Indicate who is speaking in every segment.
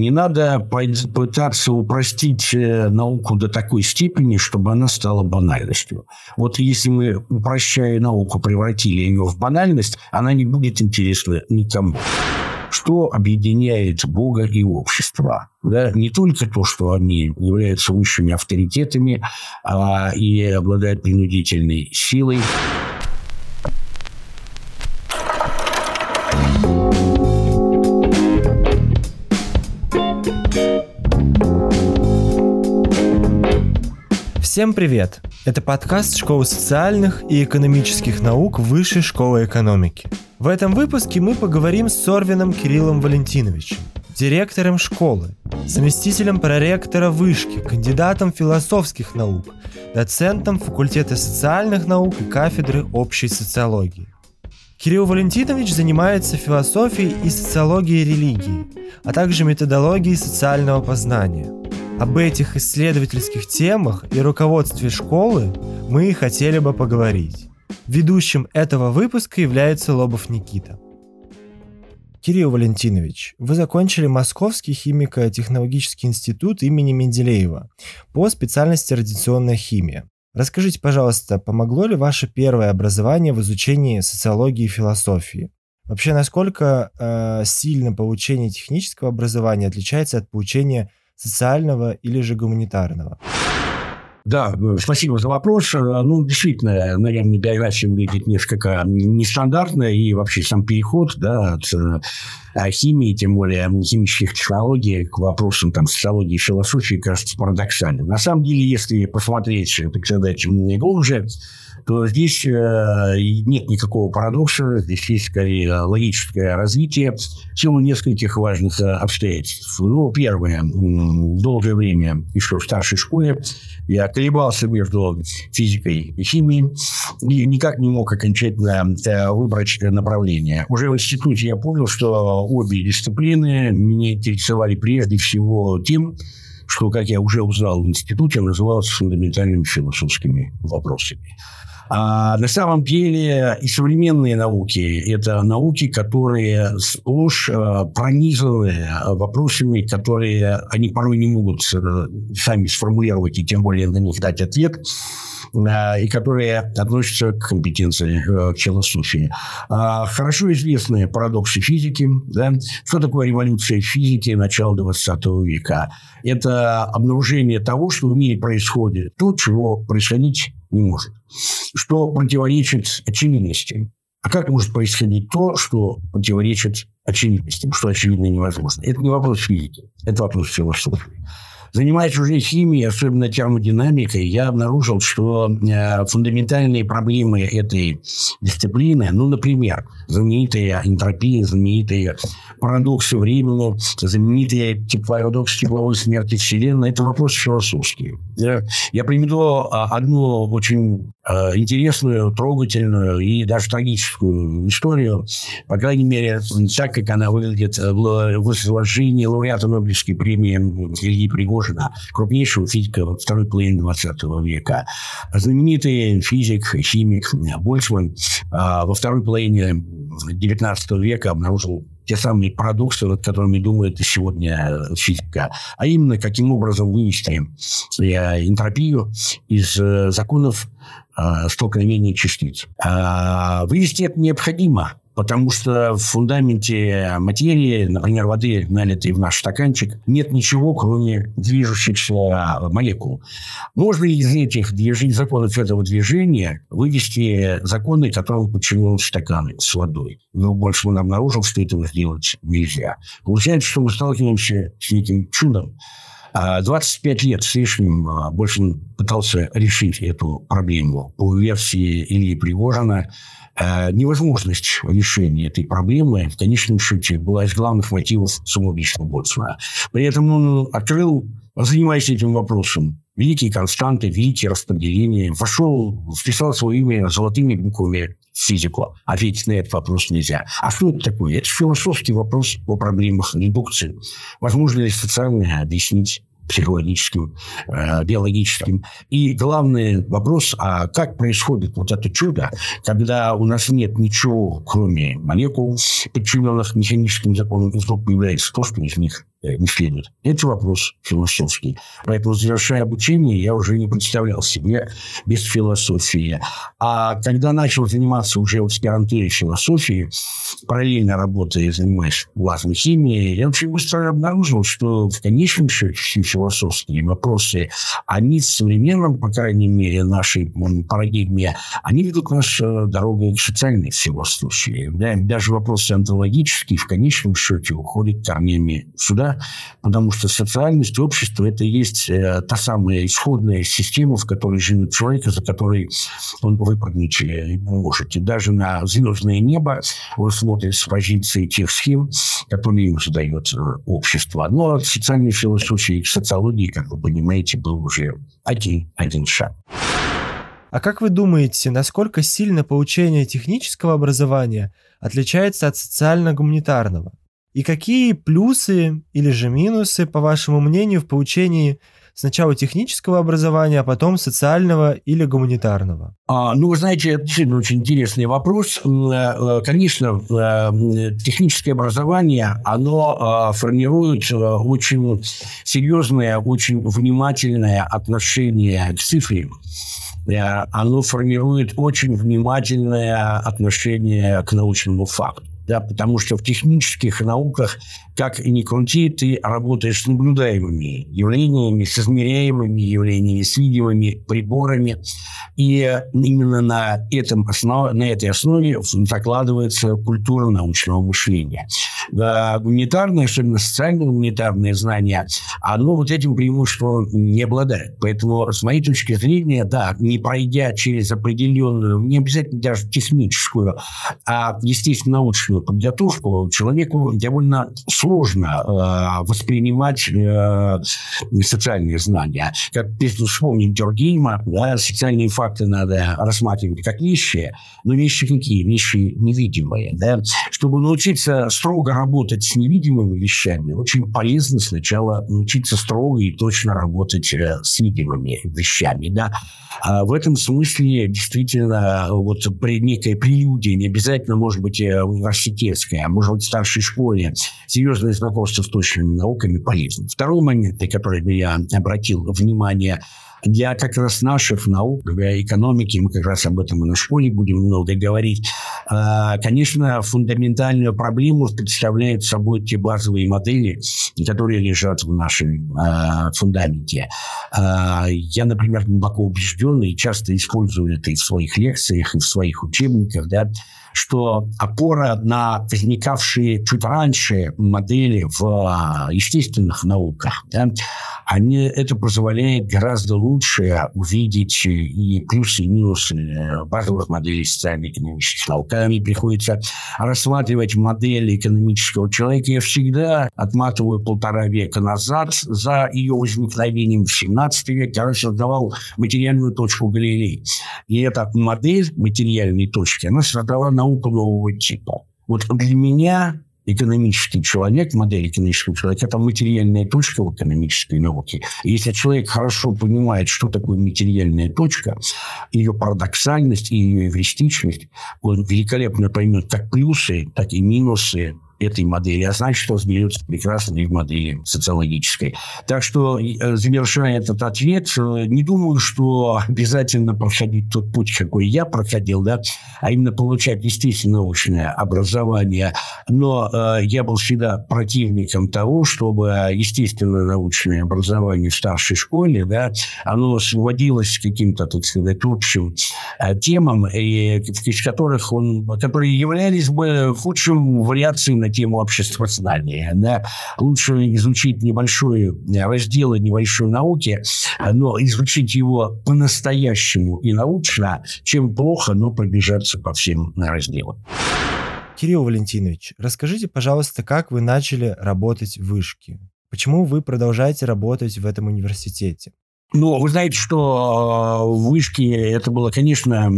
Speaker 1: Не надо пытаться упростить э, науку до такой степени, чтобы она стала банальностью. Вот если мы, упрощая науку, превратили ее в банальность, она не будет интересна никому что объединяет Бога и общество. Да? Не только то, что они являются высшими авторитетами а, и обладают принудительной силой.
Speaker 2: Всем привет! Это подкаст Школы социальных и экономических наук Высшей школы экономики. В этом выпуске мы поговорим с Сорвином Кириллом Валентиновичем, директором школы, заместителем проректора вышки, кандидатом философских наук, доцентом факультета социальных наук и кафедры общей социологии. Кирилл Валентинович занимается философией и социологией религии, а также методологией социального познания – об этих исследовательских темах и руководстве школы мы и хотели бы поговорить. Ведущим этого выпуска является Лобов Никита. Кирилл Валентинович, вы закончили Московский химико-технологический институт имени Менделеева по специальности радиационная химия. Расскажите, пожалуйста, помогло ли ваше первое образование в изучении социологии и философии? Вообще, насколько э, сильно получение технического образования отличается от получения социального или же гуманитарного?
Speaker 1: Да, спасибо за вопрос. Ну, действительно, наверное, биография выглядит несколько нестандартно, и вообще сам переход да, от э, химии, тем более химических технологий, к вопросам там, социологии и философии, кажется парадоксальным. На самом деле, если посмотреть, так сказать, глубже, то здесь э, нет никакого парадокса, здесь есть скорее логическое развитие в силу нескольких важных э, обстоятельств. Ну, первое, долгое время еще в старшей школе я колебался между физикой и химией и никак не мог окончательно э, выбрать направление. Уже в институте я понял, что обе дисциплины меня интересовали прежде всего тем, что, как я уже узнал в институте, называлось фундаментальными философскими вопросами. А на самом деле и современные науки – это науки, которые сплошь э, пронизаны вопросами, которые они порой не могут э, сами сформулировать и тем более на них дать ответ э, и которые относятся к компетенции к философии. А хорошо известные парадоксы физики. Да? Что такое революция физики начала 20 века? Это обнаружение того, что в мире происходит то, чего происходить не может. Что противоречит очевидности. А как может происходить то, что противоречит очевидности, что очевидно невозможно? Это не вопрос физики, это вопрос философии. Занимаясь уже химией, особенно термодинамикой, я обнаружил, что э, фундаментальные проблемы этой дисциплины, ну, например, знаменитая энтропия, знаменитые парадоксы времени, знаменитые парадокс тепловой смерти Вселенной, это вопрос философский. Я, я приведу а, одну очень интересную, трогательную и даже трагическую историю, по крайней мере, так, как она выглядит в изложении лауреата Нобелевской премии Ильи Пригожина крупнейшего физика второй половины 20 века. Знаменитый физик, химик Больцман во второй половине 19 века обнаружил те самые парадоксы, над которыми думает сегодня физика. А именно, каким образом вывести э, энтропию из э, законов э, столкновения частиц. А вывести это необходимо, Потому что в фундаменте материи, например, воды, налитой в наш стаканчик, нет ничего, кроме движущихся молекул. Можно из этих движений, законов этого движения вывести законы, которым подчинен стакан с водой. Но больше он обнаружил, что этого сделать нельзя. Получается, что мы сталкиваемся с неким чудом, 25 лет с лишним а, больше пытался решить эту проблему. По версии Ильи Пригожина, а, невозможность решения этой проблемы в конечном счете была из главных мотивов самоубийства Боцмана. При этом он открыл, занимаясь этим вопросом, великие константы, великие распределения, вошел, вписал свое имя золотыми буквами физику. Ответить на этот вопрос нельзя. А что это такое? Это философский вопрос о проблемах редукции. Возможно ли социальное объяснить психологическим, э, биологическим. И главный вопрос, а как происходит вот это чудо, когда у нас нет ничего, кроме молекул, подчиненных механическим законам, и вдруг появляется то, что из них Э, следует. Это вопрос философский. Поэтому, завершая обучение, я уже не представлял себе без философии. А когда начал заниматься уже в аспирантуре философии, параллельно работая занимаясь властной химией, я очень быстро обнаружил, что в конечном счете все философские вопросы, они в современном, по крайней мере, нашей парадигме, они ведут нас э, дорогой к социальной философии. Да? Даже вопросы онтологические в конечном счете уходят корнями сюда, потому что социальность общества – это и есть э, та самая исходная система, в которой живет человек, за которой он выпрыгнуть не может. И даже на звездное небо он смотрит с позиции тех схем, которые ему задает э, общество. Но от социальной философии и социологии, как вы понимаете, был уже один, один шаг.
Speaker 2: А как вы думаете, насколько сильно получение технического образования отличается от социально-гуманитарного? И какие плюсы или же минусы, по вашему мнению, в получении сначала технического образования, а потом социального или гуманитарного?
Speaker 1: А, ну, вы знаете, это действительно очень интересный вопрос. Э, э, конечно, э, техническое образование, оно формирует очень серьезное, очень внимательное отношение к цифре. Оно формирует очень внимательное отношение к научному факту да, потому что в технических науках, как и ни крути, ты работаешь с наблюдаемыми явлениями, с измеряемыми явлениями, с видимыми приборами, и именно на, этом основ, на этой основе закладывается культура научного мышления. Да, гуманитарное, особенно социально-гуманитарное знание, оно вот этим преимуществом не обладает. Поэтому, с моей точки зрения, да, не пройдя через определенную, не обязательно даже техническую, а естественно научную физическую подготовку человеку довольно сложно э, воспринимать э, социальные знания. Как если вспомнить Дюргейма, да, социальные факты надо рассматривать как вещи, но вещи какие? Вещи невидимые. Да? Чтобы научиться строго работать с невидимыми вещами, очень полезно сначала научиться строго и точно работать э, с видимыми вещами. Да? А в этом смысле действительно вот при некой прелюдии, не обязательно, может быть, э, университет университетской, а может быть, в старшей школе, серьезное знакомство с точными науками полезно. Второй момент, на который я обратил внимание, для как раз наших наук, для экономики, мы как раз об этом и на школе будем много говорить, а, конечно, фундаментальную проблему представляют собой те базовые модели, которые лежат в нашем а, фундаменте. А, я, например, глубоко убежден и часто использую это и в своих лекциях, и в своих учебниках, да, что опора на возникавшие чуть раньше модели в естественных науках, да, они, это позволяет гораздо лучше увидеть и плюсы, и минусы базовых моделей социально-экономических наук. Когда мне приходится рассматривать модели экономического человека, я всегда отматываю полтора века назад за ее возникновением в 17 веке. Я создавал материальную точку Галилеи. И эта модель материальной точки, она создала науку нового типа. Вот для меня экономический человек, модель экономического человека, это материальная точка в экономической науке. И если человек хорошо понимает, что такое материальная точка, ее парадоксальность и ее эвристичность, он великолепно поймет как плюсы, так и минусы этой модели, а значит, что разберется прекрасно и в модели социологической. Так что, э, завершая этот ответ, э, не думаю, что обязательно проходить тот путь, какой я проходил, да, а именно получать естественно научное образование. Но э, я был всегда противником того, чтобы естественно научное образование в старшей школе, да, оно сводилось к каким-то, так сказать, общим э, темам, и, из которых он, которые являлись бы худшим вариацией на тему обществознания. Да? Лучше изучить небольшой раздел небольшой науки, но изучить его по-настоящему и научно, чем плохо, но пробежаться по всем разделам.
Speaker 2: Кирилл Валентинович, расскажите, пожалуйста, как вы начали работать в Вышке? Почему вы продолжаете работать в этом университете?
Speaker 1: Ну, вы знаете, что в вышке это было, конечно,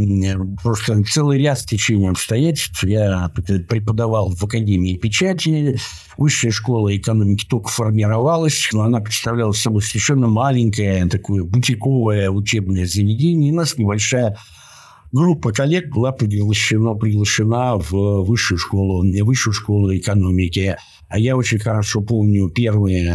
Speaker 1: просто целый ряд стечений обстоятельств. Я преподавал в Академии печати, высшая школа экономики только формировалась, но она представляла собой совершенно маленькое такое бутиковое учебное заведение. И у нас небольшая группа коллег была приглашена, приглашена в высшую школу, высшую школу экономики. А я очень хорошо помню первые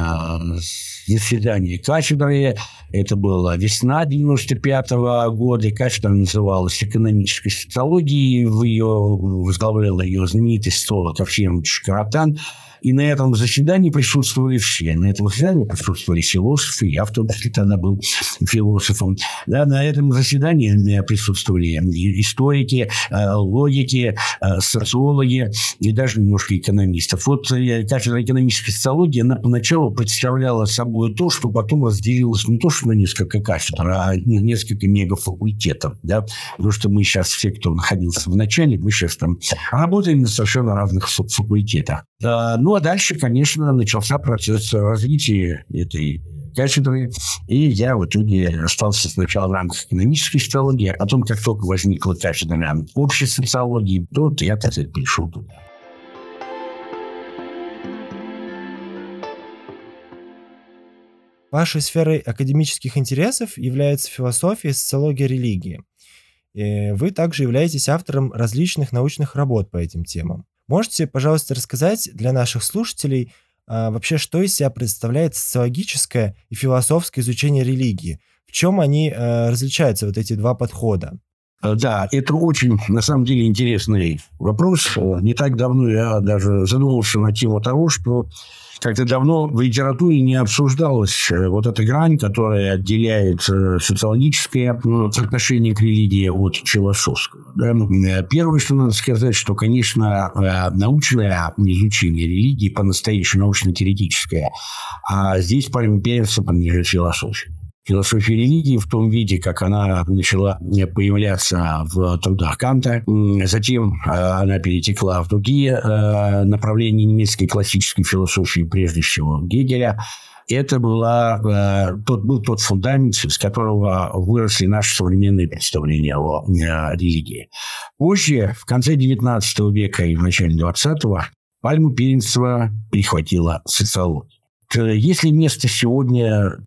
Speaker 1: э, заседания кафедры. Это была весна 95 -го года. Кафедра называлась «Экономической социологией». В ее, возглавляла ее знаменитый столок Овсенович Каратан. И на этом заседании присутствовали все. На этом заседании присутствовали философы. Я в том числе тогда был философом. Да, на этом заседании присутствовали историки, э, логики, э, социологи и даже немножко экономистов. Вот э, кафедра экономической социологии, она поначалу представляла собой то, что потом разделилось не то, что на несколько кафедр, а несколько мегафакультетов. Да? Потому что мы сейчас, все, кто находился в начале, мы сейчас там работаем на совершенно разных факультетах. Ну, а дальше, конечно, начался процесс развития этой кафедры, и я в итоге остался сначала в рамках экономической социологии, а потом, как только возникла кафедра общей социологии, то я, так сказать, перешел туда.
Speaker 2: Вашей сферой академических интересов является философия и социология религии. И вы также являетесь автором различных научных работ по этим темам. Можете, пожалуйста, рассказать для наших слушателей а, вообще, что из себя представляет социологическое и философское изучение религии? В чем они а, различаются, вот эти два подхода?
Speaker 1: Э, да, это очень, на самом деле, интересный вопрос. Э, не так давно я даже задумался на тему того, что как-то давно в литературе не обсуждалась э, вот эта грань, которая отделяет социологическое отношение к религии от философского. Да? Ну, первое, что надо сказать, что, конечно, научное изучение религии по-настоящему научно-теоретическое, а здесь, первенство, пониже философия философии религии в том виде, как она начала появляться в трудах Канта. Затем э, она перетекла в другие э, направления немецкой классической философии, прежде всего Гегеля. Это была, э, тот, был тот фундамент, с которого выросли наши современные представления о религии. Позже, в конце XIX века и в начале XX, пальму первенства прихватила социология. Если место сегодня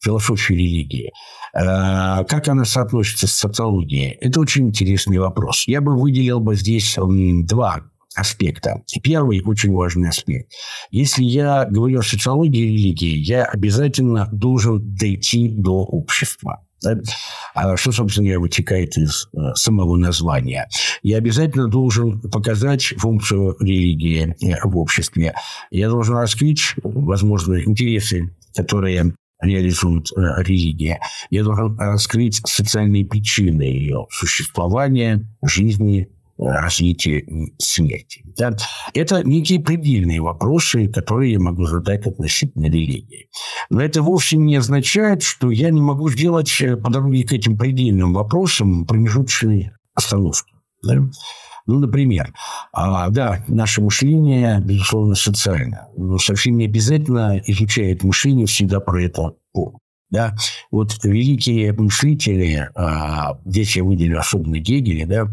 Speaker 1: философии религии. Э, как она соотносится с социологией? Это очень интересный вопрос. Я бы выделил бы здесь два аспекта. Первый очень важный аспект. Если я говорю о социологии религии, я обязательно должен дойти до общества. Да? А что, собственно вытекает из э, самого названия? Я обязательно должен показать функцию религии э, в обществе. Я должен раскрыть, возможно, интересы, которые реализует э, религия. Я должен раскрыть социальные причины ее существования, жизни, э, развития и смерти. Да? Это некие предельные вопросы, которые я могу задать относительно религии. Но это вовсе не означает, что я не могу сделать э, по дороге к этим предельным вопросам промежуточные остановки. Да? Ну, например, а, да, наше мышление, безусловно, социально. Но совсем не обязательно изучает мышление всегда про это помнить. Да? Вот великие мыслители, а, здесь я выделю особенно Гегеля, да,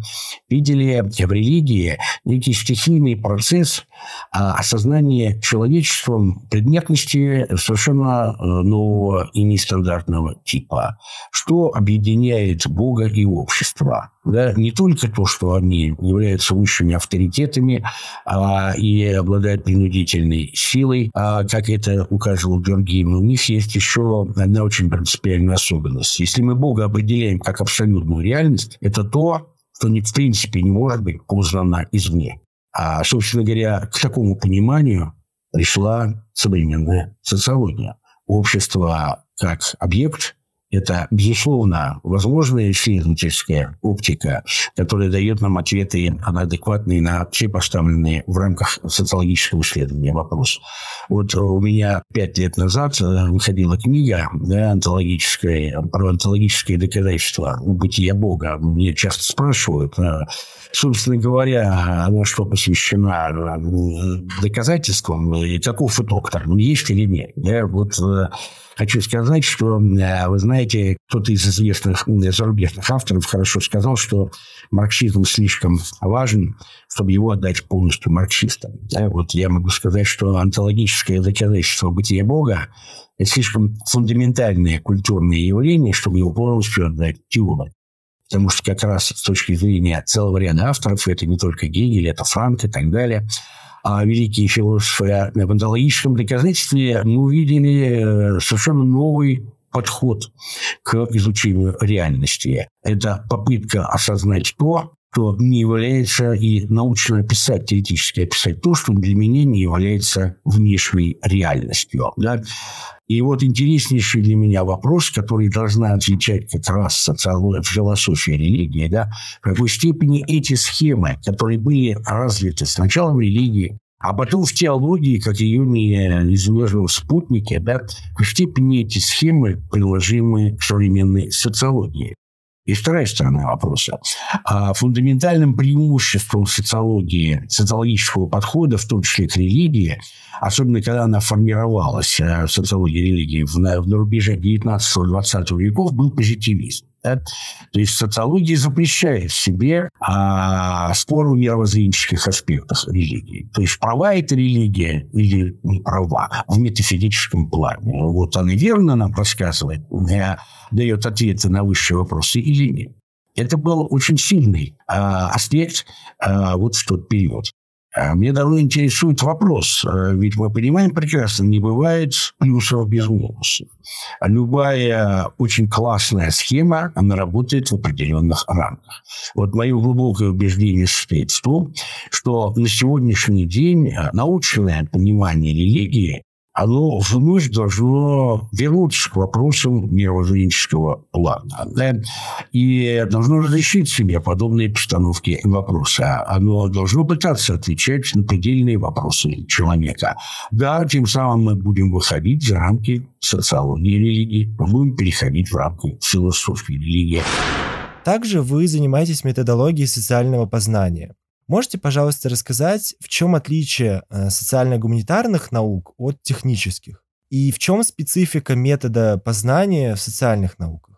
Speaker 1: видели в религии некий стихийный процесс а, осознания человечеством предметности совершенно э, нового и нестандартного типа, что объединяет Бога и общество. Да? Не только то, что они являются высшими авторитетами а, и обладают принудительной силой, а, как это указывал Георгий, но у них есть еще одна очень принципиальная особенность. Если мы Бога определяем как абсолютную реальность, это то, что в принципе не может быть познано извне. А, собственно говоря, к такому пониманию пришла современная социология. Общество как объект это, безусловно, возможная исследовательская оптика, которая дает нам ответы адекватные на все поставленные в рамках социологического исследования вопросы. Вот у меня пять лет назад э, выходила книга да, антологическая, про антологическое доказательство бытия Бога. Мне часто спрашивают, э, собственно говоря, она что посвящена э, доказательствам, и каков итог там, есть или нет. Да? Вот Хочу сказать, что, э, вы знаете, кто-то из известных зарубежных авторов хорошо сказал, что марксизм слишком важен, чтобы его отдать полностью марксистам. Да, вот я могу сказать, что антологическое доказательство бытия Бога – это слишком фундаментальное культурное явление, чтобы его полностью отдать теологам. потому что как раз с точки зрения целого ряда авторов, это не только Гегель, это Франк и так далее, а великие философы в онтологическом доказательстве мы увидели э, совершенно новый подход к изучению реальности. Это попытка осознать то, что не является и научно описать, теоретически описать то, что для меня не является внешней реальностью. Да? И вот интереснейший для меня вопрос, который должна отвечать как раз социология, философия религии, да, в какой степени эти схемы, которые были развиты сначала в религии, а потом в теологии, как ее не изложил в спутнике, да, в степени эти схемы приложимы к современной социологии. И вторая сторона вопроса. А фундаментальным преимуществом социологии, социологического подхода, в том числе к религии, особенно когда она формировалась, э, социология религии, в на рубеже 19-20 веков, был позитивизм. Да? То есть социология запрещает себе а, спор о мировоззренческих аспектах религии. То есть права это религия или не права в метафизическом плане. Вот она верно нам рассказывает, дает ответы на высшие вопросы или нет. Это был очень сильный а, аспект а, вот в тот период. А мне давно интересует вопрос, э, ведь мы понимаем прекрасно, не бывает плюсов без минусов. Любая очень классная схема, она работает в определенных рамках. Вот мое глубокое убеждение состоит в том, что на сегодняшний день научное понимание религии оно вновь должно вернуться к вопросам мировоззренческого плана. Да? И должно разрешить себе подобные постановки вопроса. Оно должно пытаться отвечать на предельные вопросы человека. Да, тем самым мы будем выходить за рамки социологии религии, мы будем переходить в рамки философии религии.
Speaker 2: Также вы занимаетесь методологией социального познания. Можете, пожалуйста, рассказать, в чем отличие э, социально-гуманитарных наук от технических? И в чем специфика метода познания в социальных науках?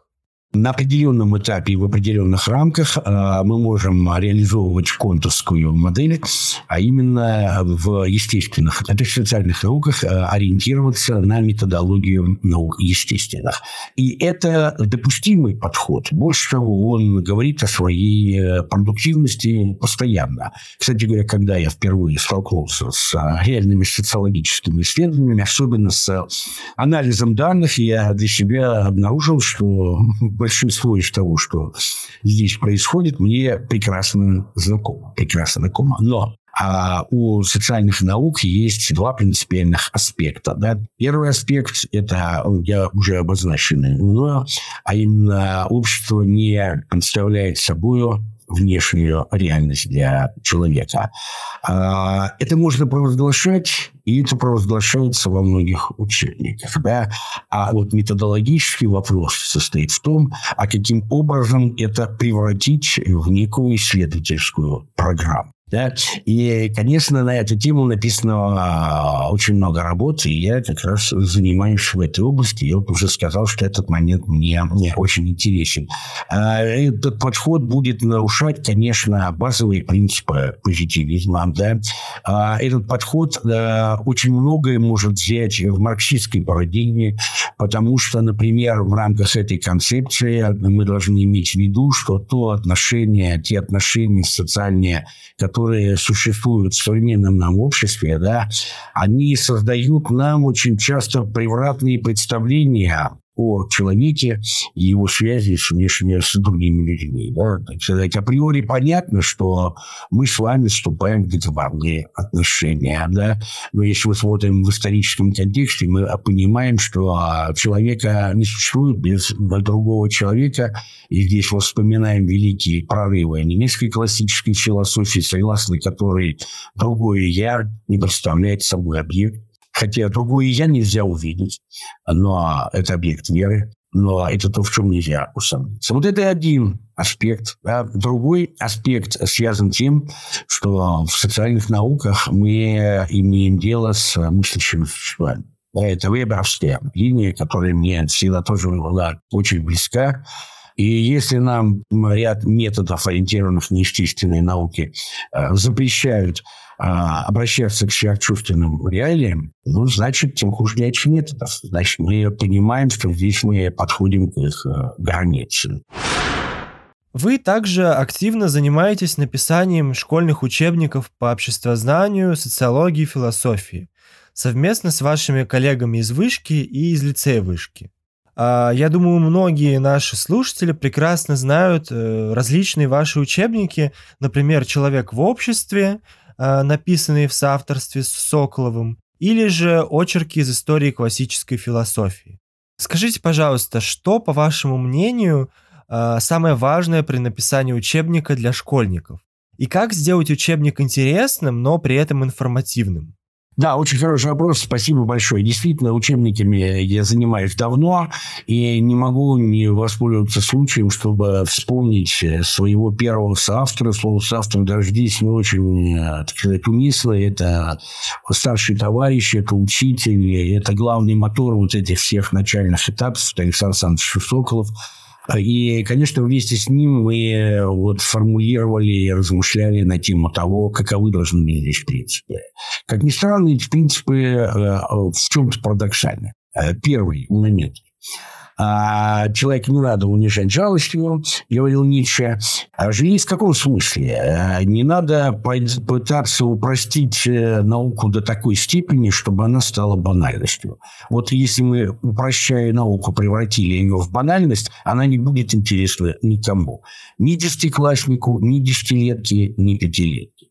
Speaker 1: На определенном этапе и в определенных рамках э, мы можем реализовывать контурскую модель, а именно в естественных, это в социальных науках э, ориентироваться на методологию наук естественных. И это допустимый подход. Больше того, он говорит о своей э, продуктивности постоянно. Кстати говоря, когда я впервые столкнулся с реальными социологическими исследованиями, особенно с анализом данных, я для себя обнаружил, что большинство из того, что здесь происходит, мне прекрасно знакомо. Прекрасно знакомо. Но а у социальных наук есть два принципиальных аспекта. Да? Первый аспект – это, я уже обозначенный, но, а именно общество не представляет собой внешнюю реальность для человека. А, это можно провозглашать, и это провозглашается во многих учебниках. Да? А вот методологический вопрос состоит в том, а каким образом это превратить в некую исследовательскую программу. Да? И, конечно, на эту тему написано а, очень много работ, и я как раз занимаюсь в этой области. Я вот уже сказал, что этот момент мне, мне очень интересен. А, этот подход будет нарушать, конечно, базовые принципы позитивизма. Да? А, этот подход да, очень многое может взять в марксистской парадигме, потому что, например, в рамках этой концепции мы должны иметь в виду, что то отношение, те отношения социальные, которые которые существуют в современном нам обществе, да, они создают нам очень часто превратные представления о человеке и его связи с внешними, с другими людьми. Да? Так сказать, априори понятно, что мы с вами вступаем в договорные отношения. Да? Но если мы смотрим в историческом контексте, мы понимаем, что а, человека не существует без другого человека. И здесь мы вспоминаем великие прорывы немецкой классической философии, согласно которой другое «я» не представляет собой объект Хотя другое я нельзя увидеть, но это объект веры, но это то, в чем нельзя усомниться. Вот это один аспект. Да. Другой аспект связан с тем, что в социальных науках мы имеем дело с мыслящими существами. Это веберовская линия, которая мне всегда тоже была очень близка. И если нам ряд методов, ориентированных на естественные науки, э, запрещают а, обращаться к сверхчувственным реалиям, ну, значит, тем хуже для этих. Значит, мы понимаем, что здесь мы подходим к их э, границе.
Speaker 2: Вы также активно занимаетесь написанием школьных учебников по обществознанию, социологии философии совместно с вашими коллегами из вышки и из лицея вышки. А, я думаю, многие наши слушатели прекрасно знают э, различные ваши учебники, например, «Человек в обществе», написанные в соавторстве с Соколовым, или же очерки из истории классической философии. Скажите, пожалуйста, что, по вашему мнению, а, самое важное при написании учебника для школьников? И как сделать учебник интересным, но при этом информативным?
Speaker 1: Да, очень хороший вопрос. Спасибо большое. Действительно, учебниками я занимаюсь давно и не могу не воспользоваться случаем, чтобы вспомнить своего первого соавтора. Слово соавтор даже здесь не очень, э, так сказать, уместно. Это старший товарищ, это учитель, это главный мотор вот этих всех начальных этапов. Это Александр Александрович Соколов – и, конечно, вместе с ним мы э, вот формулировали и размышляли на тему того, каковы должны быть эти принципы. Как ни странно, эти принципы э, в чем-то парадоксальны. Э, первый момент – а человека не надо унижать жалостью, говорил Ницше. А жизнь в каком смысле? А не надо пытаться упростить э, науку до такой степени, чтобы она стала банальностью. Вот если мы, упрощая науку, превратили ее в банальность, она не будет интересна никому. Ни десятикласснику, ни десятилетке, ни пятилетке.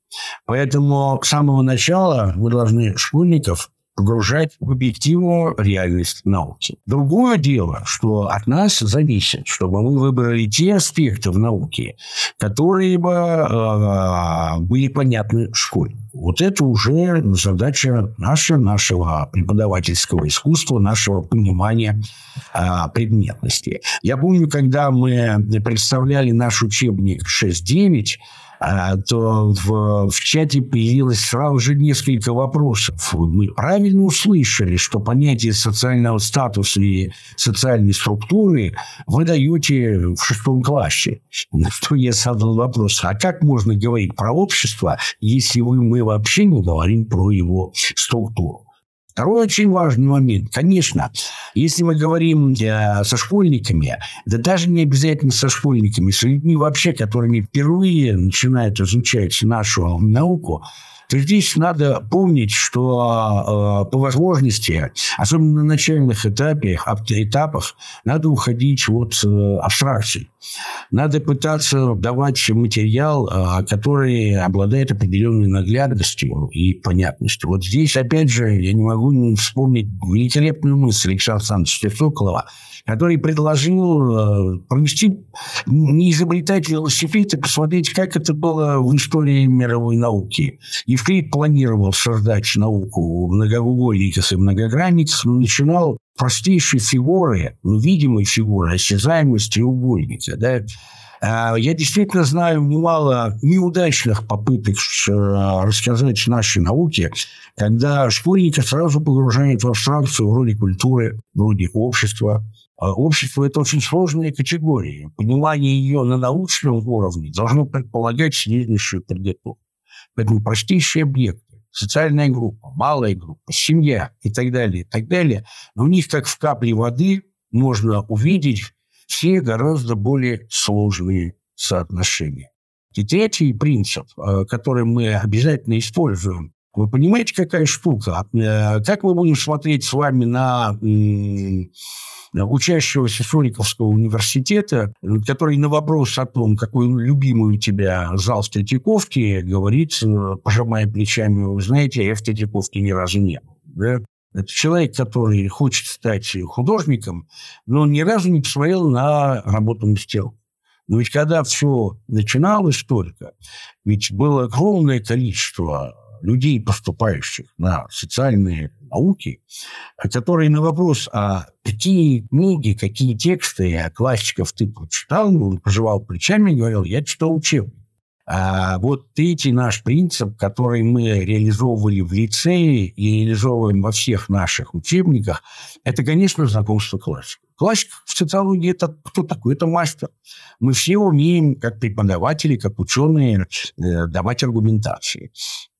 Speaker 1: Поэтому с самого начала вы должны школьников погружать в объективную реальность науки. Другое дело, что от нас зависит, чтобы мы выбрали те аспекты в науке, которые бы э, были понятны школе. Вот это уже задача наша, нашего преподавательского искусства, нашего понимания э, предметности. Я помню, когда мы представляли наш учебник 6.9, а, то в, в чате появилось сразу же несколько вопросов. Мы правильно услышали, что понятие социального статуса и социальной структуры вы даете в шестом классе. На что я задал вопрос, а как можно говорить про общество, если мы вообще не говорим про его структуру? Второй очень важный момент. Конечно, если мы говорим э, со школьниками, да даже не обязательно со школьниками, с людьми вообще, которыми впервые начинают изучать нашу науку, то здесь надо помнить, что э, по возможности, особенно на начальных этапах, этапах, надо уходить от э, абстракций. Надо пытаться давать материал, э, который обладает определенной наглядностью и понятностью. Вот здесь, опять же, я не могу не вспомнить великолепную мысль Александра Александровича Соколова, который предложил э, провести неизобретать велосипед и посмотреть, как это было в истории мировой науки. Евклид планировал создать науку в многоугольниках и многогранницах, но начинал простейшие фигуры, ну, видимые фигуры, осязаемость треугольника, да, а, я действительно знаю немало неудачных попыток э, рассказать нашей науке, когда школьника сразу погружают в абстракцию вроде культуры, вроде общества, общество – это очень сложная категория. Понимание ее на научном уровне должно предполагать следующую подготовку. Поэтому простейшие объекты, социальная группа, малая группа, семья и так далее, и так далее, но в них, как в капле воды, можно увидеть все гораздо более сложные соотношения. И третий принцип, э, который мы обязательно используем, вы понимаете, какая штука? Э, как мы будем смотреть с вами на учащегося Шориковского университета, который на вопрос о том, какой любимый у тебя зал в Третьяковке, говорит, э, пожимая плечами, вы знаете, я в Третьяковке ни разу не был. Да? Это человек, который хочет стать художником, но ни разу не посмотрел на работу мастеров. Но ведь когда все начиналось только, ведь было огромное количество людей, поступающих на социальные науки, которые на вопрос, а какие книги, какие тексты классиков ты прочитал, он пожевал плечами и говорил, я читал учебник. А вот третий наш принцип, который мы реализовывали в лицее и реализовываем во всех наших учебниках, это, конечно, знакомство классиков. Классик в социологии – это кто такой? Это мастер. Мы все умеем, как преподаватели, как ученые, э, давать аргументации.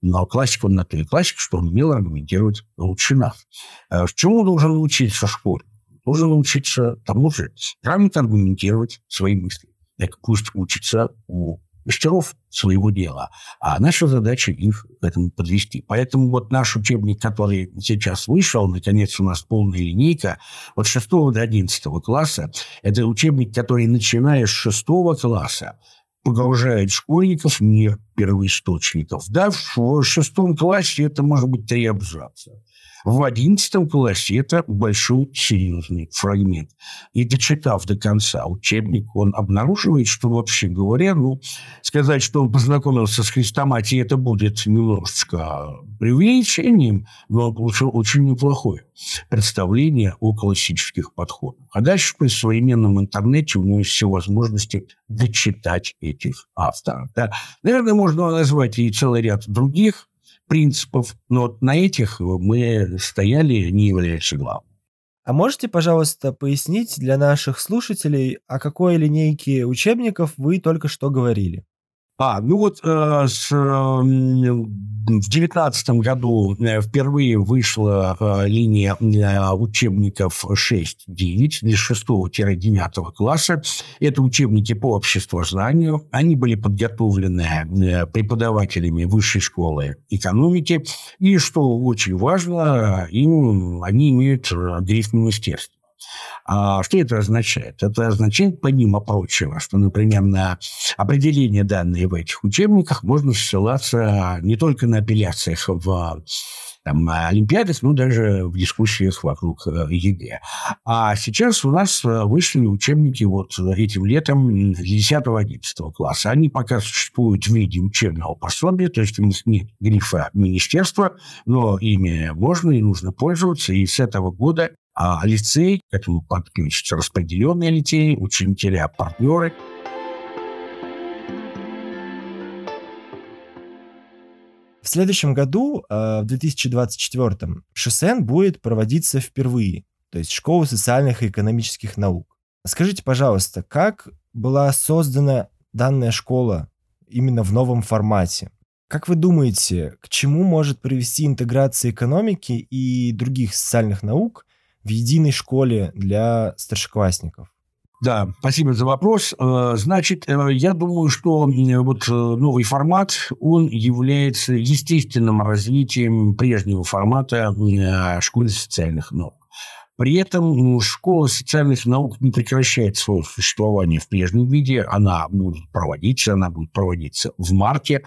Speaker 1: Но классик, он на то и классик, что он умел аргументировать лучше нас. Э, чему должен научиться в школе? Должен научиться тому же грамотно аргументировать свои мысли так пусть учатся у мастеров своего дела. А наша задача их к этому подвести. Поэтому вот наш учебник, который сейчас вышел, наконец у нас полная линейка, от 6 до 11 класса, это учебник, который, начиная с 6 класса, погружает школьников в мир первоисточников. Да, в шестом классе это может быть три абзаца. В одиннадцатом классе это большой серьезный фрагмент. И дочитав до конца учебник, он обнаруживает, что, вообще говоря, ну, сказать, что он познакомился с хрестоматией, это будет немножечко преувеличением, но он получил очень неплохое представление о классических подходах. А дальше при современном интернете у него есть все возможности дочитать этих авторов. Да. Наверное, можно назвать и целый ряд других принципов, но вот на этих мы стояли, не являясь главным.
Speaker 2: А можете, пожалуйста, пояснить для наших слушателей, о какой линейке учебников вы только что говорили?
Speaker 1: А, ну вот э, с, э, в девятнадцатом году э, впервые вышла э, линия э, учебников 6-9 для 6-9 класса. Это учебники по обществознанию. Они были подготовлены э, преподавателями высшей школы экономики. И, что очень важно, им, они имеют гриф министерства. А что это означает? Это означает, помимо прочего, что, например, на определение данные в этих учебниках можно ссылаться не только на апелляциях в там, Олимпиадах, но даже в дискуссиях вокруг э, ЕГЭ. А сейчас у нас э, вышли учебники вот этим летом 10-11 класса. Они пока существуют в виде учебного пособия, то есть у них нет грифа министерства, но ими можно и нужно пользоваться. И с этого года а лицей, к этому подключатся распределенные лицеи, ученики, партнеры.
Speaker 2: В следующем году, э, в 2024, ШСН будет проводиться впервые, то есть Школа социальных и экономических наук. Скажите, пожалуйста, как была создана данная школа именно в новом формате? Как вы думаете, к чему может привести интеграция экономики и других социальных наук в единой школе для старшеклассников?
Speaker 1: Да, спасибо за вопрос. Э, значит, э, я думаю, что вот э, новый формат, он является естественным развитием прежнего формата школы социальных наук. При этом школа социальных наук не прекращает свое существование в прежнем виде. Она будет проводиться, она будет проводиться в марте.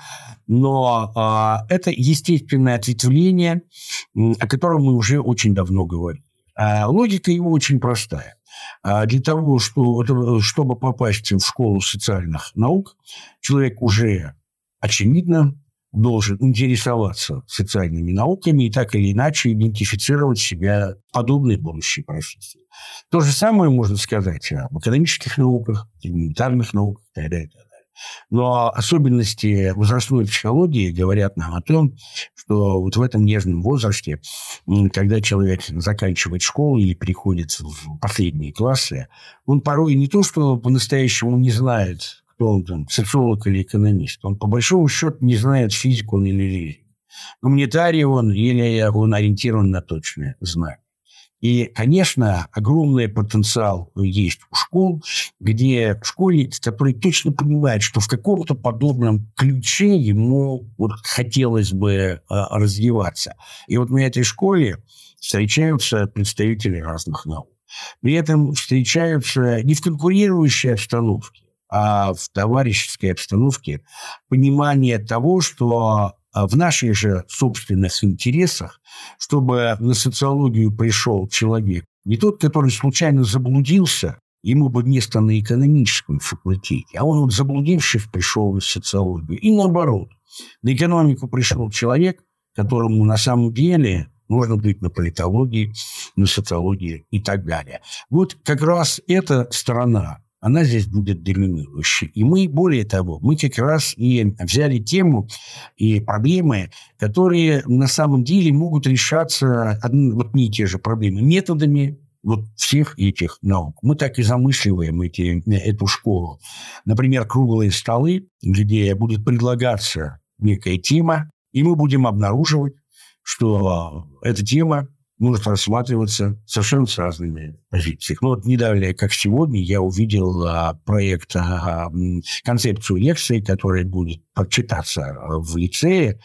Speaker 1: Но э, это естественное ответвление, о котором мы уже очень давно говорим. А логика его очень простая. А для того, что, чтобы попасть в школу социальных наук, человек уже, очевидно, должен интересоваться социальными науками и так или иначе идентифицировать себя подобной будущей профессии. То же самое можно сказать об экономических науках, гуманитарных науках и так далее. Но особенности возрастной психологии говорят нам о том, что вот в этом нежном возрасте, когда человек заканчивает школу или переходит в последние классы, он порой не то, что по-настоящему не знает, кто он там, социолог или экономист, он по большому счету не знает физику или религию. Гуманитарий он или он ориентирован на точное знание. И, конечно, огромный потенциал есть у школ, где школьник, который точно понимает, что в каком-то подобном ключе ему вот хотелось бы э, развиваться. И вот на этой школе встречаются представители разных наук. При этом встречаются не в конкурирующей обстановке, а в товарищеской обстановке понимание того, что в наших же собственных интересах, чтобы на социологию пришел человек, не тот, который случайно заблудился, ему бы место на экономическом факультете, а он вот заблудившись пришел на социологию. И наоборот, на экономику пришел человек, которому на самом деле нужно быть на политологии, на социологии и так далее. Вот как раз эта сторона она здесь будет доминирующей. И мы, более того, мы как раз и взяли тему и проблемы, которые на самом деле могут решаться вот не те же проблемы методами вот всех этих наук. Мы так и замысливаем эти, эту школу. Например, круглые столы, где будет предлагаться некая тема, и мы будем обнаруживать, что эта тема может рассматриваться совершенно с разными позициями. Ну, вот недавно, как сегодня, я увидел а, проект, а, концепцию лекции, которая будет прочитаться в лицее,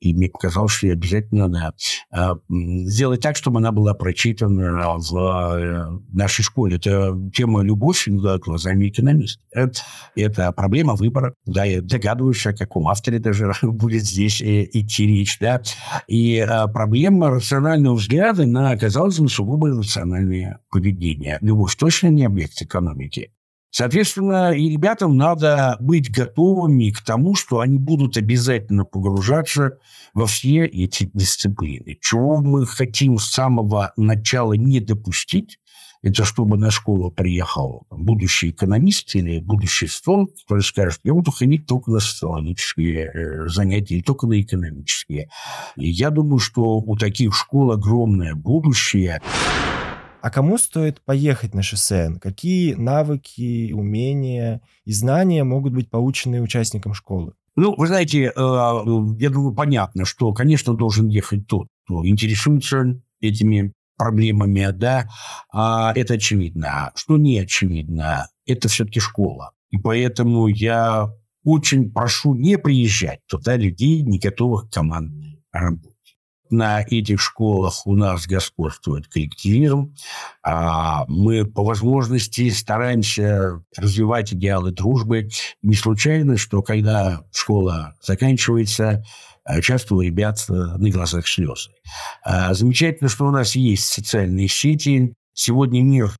Speaker 1: и мне показалось, что обязательно надо э, сделать так, чтобы она была прочитана в э, нашей школе. Это тема любовь глазами экономиста. Это, это проблема выбора. Да, я догадываюсь, о каком авторе даже будет здесь э, идти речь. Да? И проблема рационального взгляда на, казалось бы, сугубо рациональное поведение. Любовь точно не объект экономики. Соответственно, и ребятам надо быть готовыми к тому, что они будут обязательно погружаться во все эти дисциплины. Чего мы хотим с самого начала не допустить, это чтобы на школу приехал будущий экономист или будущий стол, который скажет, я буду ходить только на социологические э, занятия, только на экономические. И я думаю, что у таких школ огромное будущее.
Speaker 2: А кому стоит поехать на шоссе? Какие навыки, умения и знания могут быть получены участникам школы?
Speaker 1: Ну, вы знаете, э, я думаю, понятно, что, конечно, должен ехать тот, кто интересуется этими проблемами, да, а это очевидно. Что не очевидно, это все-таки школа. И поэтому я очень прошу не приезжать туда людей, не готовых к командной работе на этих школах у нас господствует коллективизм. А мы по возможности стараемся развивать идеалы дружбы. Не случайно, что когда школа заканчивается, а, часто у ребят на глазах слезы. А, замечательно, что у нас есть социальные сети, Сегодня мир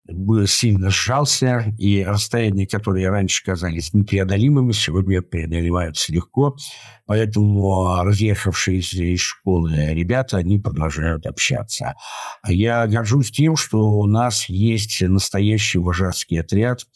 Speaker 1: сильно сжался, и расстояния, которые раньше казались непреодолимыми, сегодня преодолеваются легко. Поэтому разъехавшиеся из школы ребята, они продолжают общаться. Я горжусь тем, что у нас есть настоящий вожатский отряд.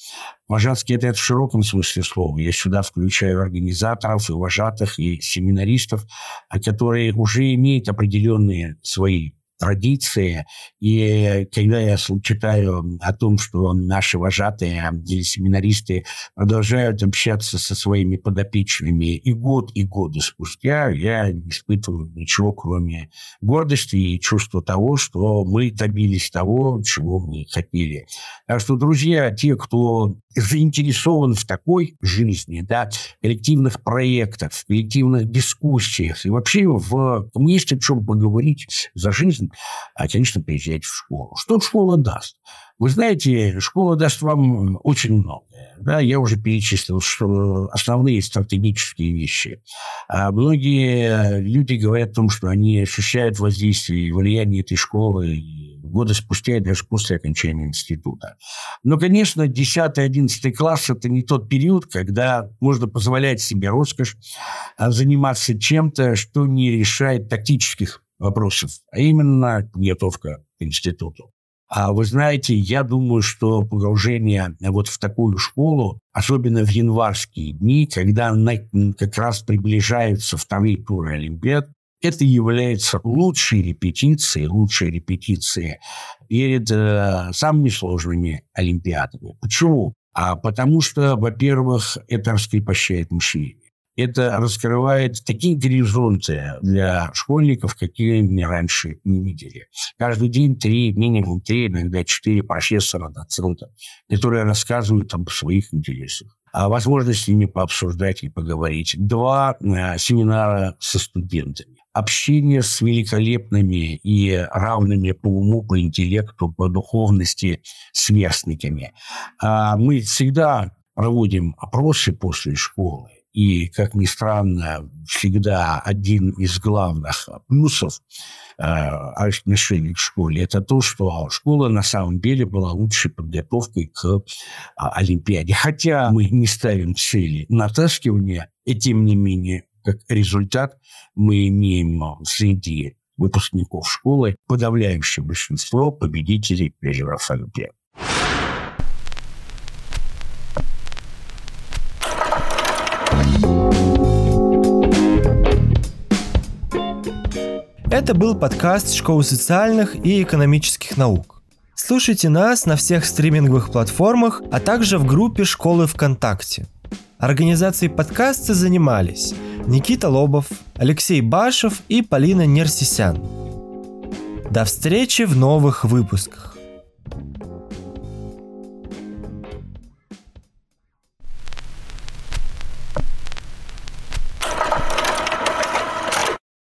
Speaker 1: Вожатский отряд в широком смысле слова. Я сюда включаю организаторов и вожатых, и семинаристов, которые уже имеют определенные свои традиции. И когда я читаю о том, что наши вожатые или семинаристы продолжают общаться со своими подопечными и год, и годы спустя, я не испытываю ничего, кроме гордости и чувства того, что мы добились того, чего мы хотели. Так что, друзья, те, кто заинтересован в такой жизни, да, коллективных проектах, коллективных дискуссиях и вообще в есть о чем поговорить за жизнь, а, конечно, приезжайте в школу. Что школа даст? Вы знаете, школа даст вам очень многое. Да, я уже перечислил что основные стратегические вещи. А многие люди говорят о том, что они ощущают воздействие и влияние этой школы года спустя и даже после окончания института. Но, конечно, 10-11 класс – это не тот период, когда можно позволять себе роскошь а заниматься чем-то, что не решает тактических вопросов, а именно подготовка к институту. А вы знаете, я думаю, что погружение вот в такую школу, особенно в январские дни, когда как раз приближаются вторые туры Олимпиад, это является лучшей репетицией, лучшей репетицией перед э, самыми сложными Олимпиадами. Почему? А потому что, во-первых, это раскрепощает мышление это раскрывает такие горизонты для школьников, какие они раньше не видели. Каждый день три, минимум три, иногда четыре профессора, доцента, которые рассказывают об своих интересах о возможности с ними пообсуждать и поговорить. Два э, семинара со студентами. Общение с великолепными и равными по уму, по интеллекту, по духовности сверстниками. А мы всегда проводим опросы после школы и, как ни странно, всегда один из главных плюсов э, отношений к школе – это то, что школа на самом деле была лучшей подготовкой к э, Олимпиаде. Хотя мы не ставим цели натаскивания, и тем не менее, как результат, мы имеем среди выпускников школы подавляющее большинство победителей переговоров Олимпиады.
Speaker 2: Это был подкаст Школы социальных и экономических наук. Слушайте нас на всех стриминговых платформах, а также в группе Школы ВКонтакте. Организацией подкаста занимались Никита Лобов, Алексей Башев и Полина Нерсисян. До встречи в новых выпусках.